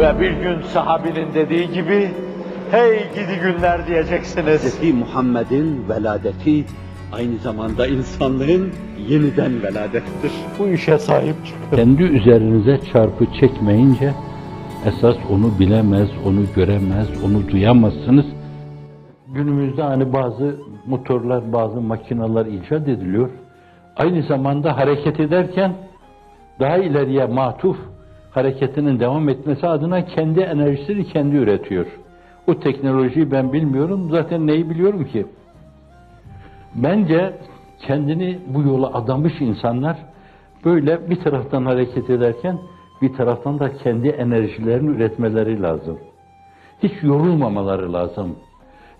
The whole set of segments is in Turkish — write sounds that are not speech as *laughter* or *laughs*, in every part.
Ve bir gün sahabinin dediği gibi, hey gidi günler diyeceksiniz. Hz. Muhammed'in veladeti aynı zamanda insanlığın yeniden veladettir. Bu işe sahip çıkın. Kendi üzerinize çarpı çekmeyince esas onu bilemez, onu göremez, onu duyamazsınız. Günümüzde hani bazı motorlar, bazı makineler icat ediliyor. Aynı zamanda hareket ederken daha ileriye matuf hareketinin devam etmesi adına kendi enerjisini kendi üretiyor. O teknolojiyi ben bilmiyorum. Zaten neyi biliyorum ki? Bence kendini bu yola adamış insanlar böyle bir taraftan hareket ederken bir taraftan da kendi enerjilerini üretmeleri lazım. Hiç yorulmamaları lazım.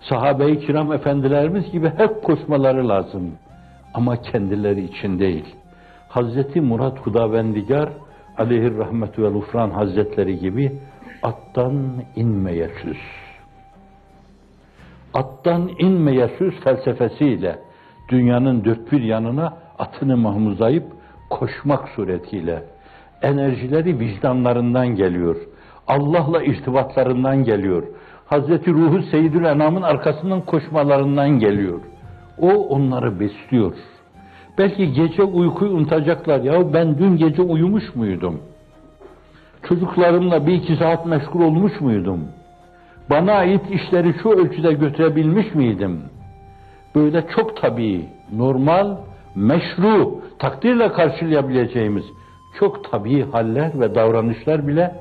Sahabe-i kiram efendilerimiz gibi hep koşmaları lazım. Ama kendileri için değil. Hazreti Murat Hudavendigar aleyhir rahmetü ve ufran hazretleri gibi attan inmeye süz. Attan inmeye süz felsefesiyle dünyanın dört bir yanına atını mahmuzlayıp koşmak suretiyle enerjileri vicdanlarından geliyor. Allah'la irtibatlarından geliyor. Hazreti Ruhu Seyyidül Enam'ın arkasından koşmalarından geliyor. O onları besliyor. Belki gece uykuyu unutacaklar. Ya ben dün gece uyumuş muydum? Çocuklarımla bir iki saat meşgul olmuş muydum? Bana ait işleri şu ölçüde götürebilmiş miydim? Böyle çok tabii, normal, meşru, takdirle karşılayabileceğimiz çok tabii haller ve davranışlar bile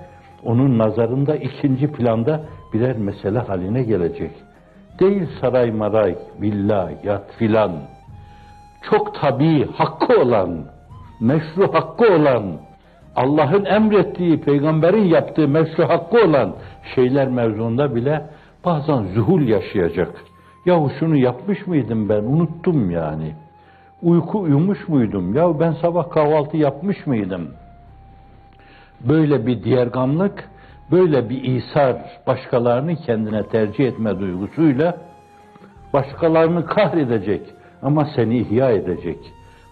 onun nazarında ikinci planda birer mesele haline gelecek. Değil saray maray, villa, yat filan. Çok tabii hakkı olan, meşru hakkı olan, Allah'ın emrettiği, peygamberin yaptığı meşru hakkı olan şeyler mevzuunda bile bazen zuhul yaşayacak. Yahu şunu yapmış mıydım ben, unuttum yani. Uyku uyumuş muydum? Ya ben sabah kahvaltı yapmış mıydım? Böyle bir diğergamlık, böyle bir isar, başkalarını kendine tercih etme duygusuyla başkalarını kahredecek ama seni ihya edecek.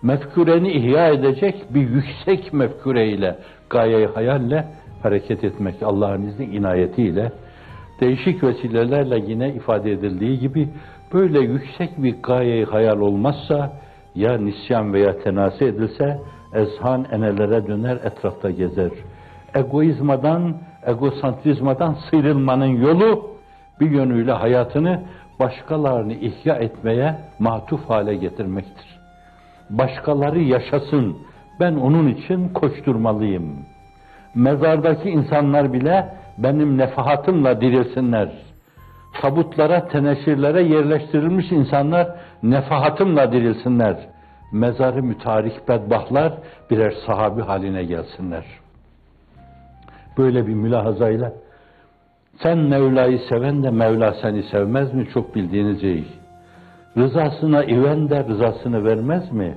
Mefkureni ihya edecek bir yüksek mefkureyle, gaye hayalle hareket etmek Allah'ın izni inayetiyle değişik vesilelerle yine ifade edildiği gibi böyle yüksek bir gaye hayal olmazsa ya nisyan veya tenasi edilse ezhan enelere döner etrafta gezer. Egoizmadan, egosantrizmadan sıyrılmanın yolu bir yönüyle hayatını başkalarını ihya etmeye matuf hale getirmektir. Başkaları yaşasın, ben onun için koşturmalıyım. Mezardaki insanlar bile benim nefahatımla dirilsinler. Tabutlara, teneşirlere yerleştirilmiş insanlar nefahatımla dirilsinler. Mezarı mütarik bedbahtlar birer sahabi haline gelsinler. Böyle bir mülahazayla sen Mevla'yı seven de Mevla seni sevmez mi? Çok bildiğiniz şey. Rızasına iven de rızasını vermez mi?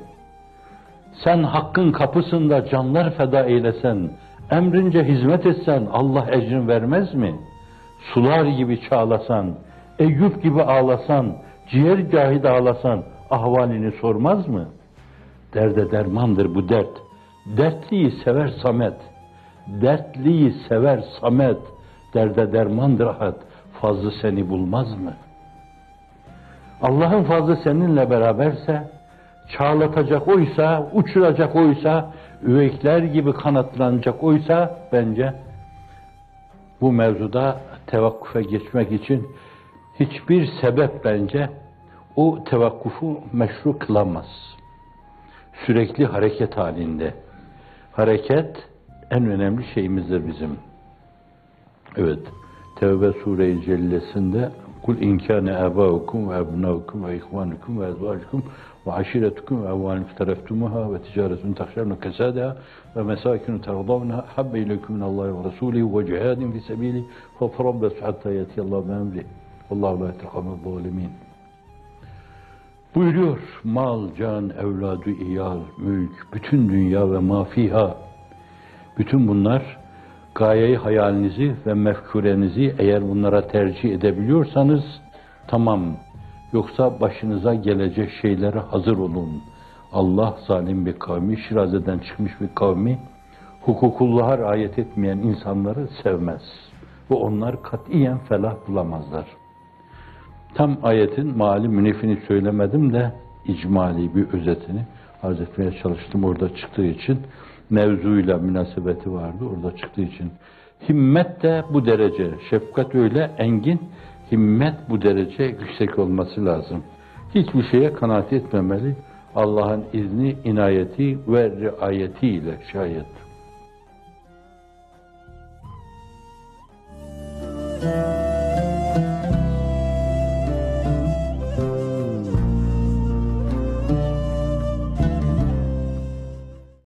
Sen hakkın kapısında canlar feda eylesen, emrince hizmet etsen Allah ecrin vermez mi? Sular gibi çağlasan, Eyüp gibi ağlasan, ciğer cahide ağlasan ahvalini sormaz mı? Derde dermandır bu dert. Dertliyi sever Samet. Dertliyi sever Samet. Derde dermandır ahad. Fazlı seni bulmaz mı? Allah'ın fazlı seninle beraberse, çağlatacak oysa, uçuracak oysa, üveyikler gibi kanatlanacak oysa bence bu mevzuda tevakkufe geçmek için hiçbir sebep bence o tevakkufu meşru kılamaz. Sürekli hareket halinde. Hareket en önemli şeyimizdir bizim. Evet. Tevbe Sure-i Cellesi'nde Kul inkâne âbâukum ve ebnâukum ve ihvânukum ve ezvâcukum ve aşiretukum ve evvânukum tereftumuha ve ticaretun tahşernu kesâdeha ve mesâkinu terdavna habbe ileyküm minallâhi ve rasûlihi ve cihâdin fi sebîli fe terabbesu hattâ yetiyallâhu bi emrih. Vallahu la yetekamel zalimin. Buyuruyor mal, can, evladı, iyal, mülk, bütün dünya ve mafiha. Bütün bunlar gayeyi hayalinizi ve mefkurenizi eğer bunlara tercih edebiliyorsanız tamam. Yoksa başınıza gelecek şeylere hazır olun. Allah zalim bir kavmi, Şiraze'den çıkmış bir kavmi hukukullah'a riayet etmeyen insanları sevmez. Ve onlar katiyen felah bulamazlar. Tam ayetin mali münifini söylemedim de icmali bir özetini arz etmeye çalıştım orada çıktığı için. Mevzuyla münasebeti vardı orada çıktığı için. Himmet de bu derece, şefkat öyle engin, himmet bu derece yüksek olması lazım. Hiçbir şeye kanaat etmemeli. Allah'ın izni, inayeti ve riayetiyle şayet. *laughs*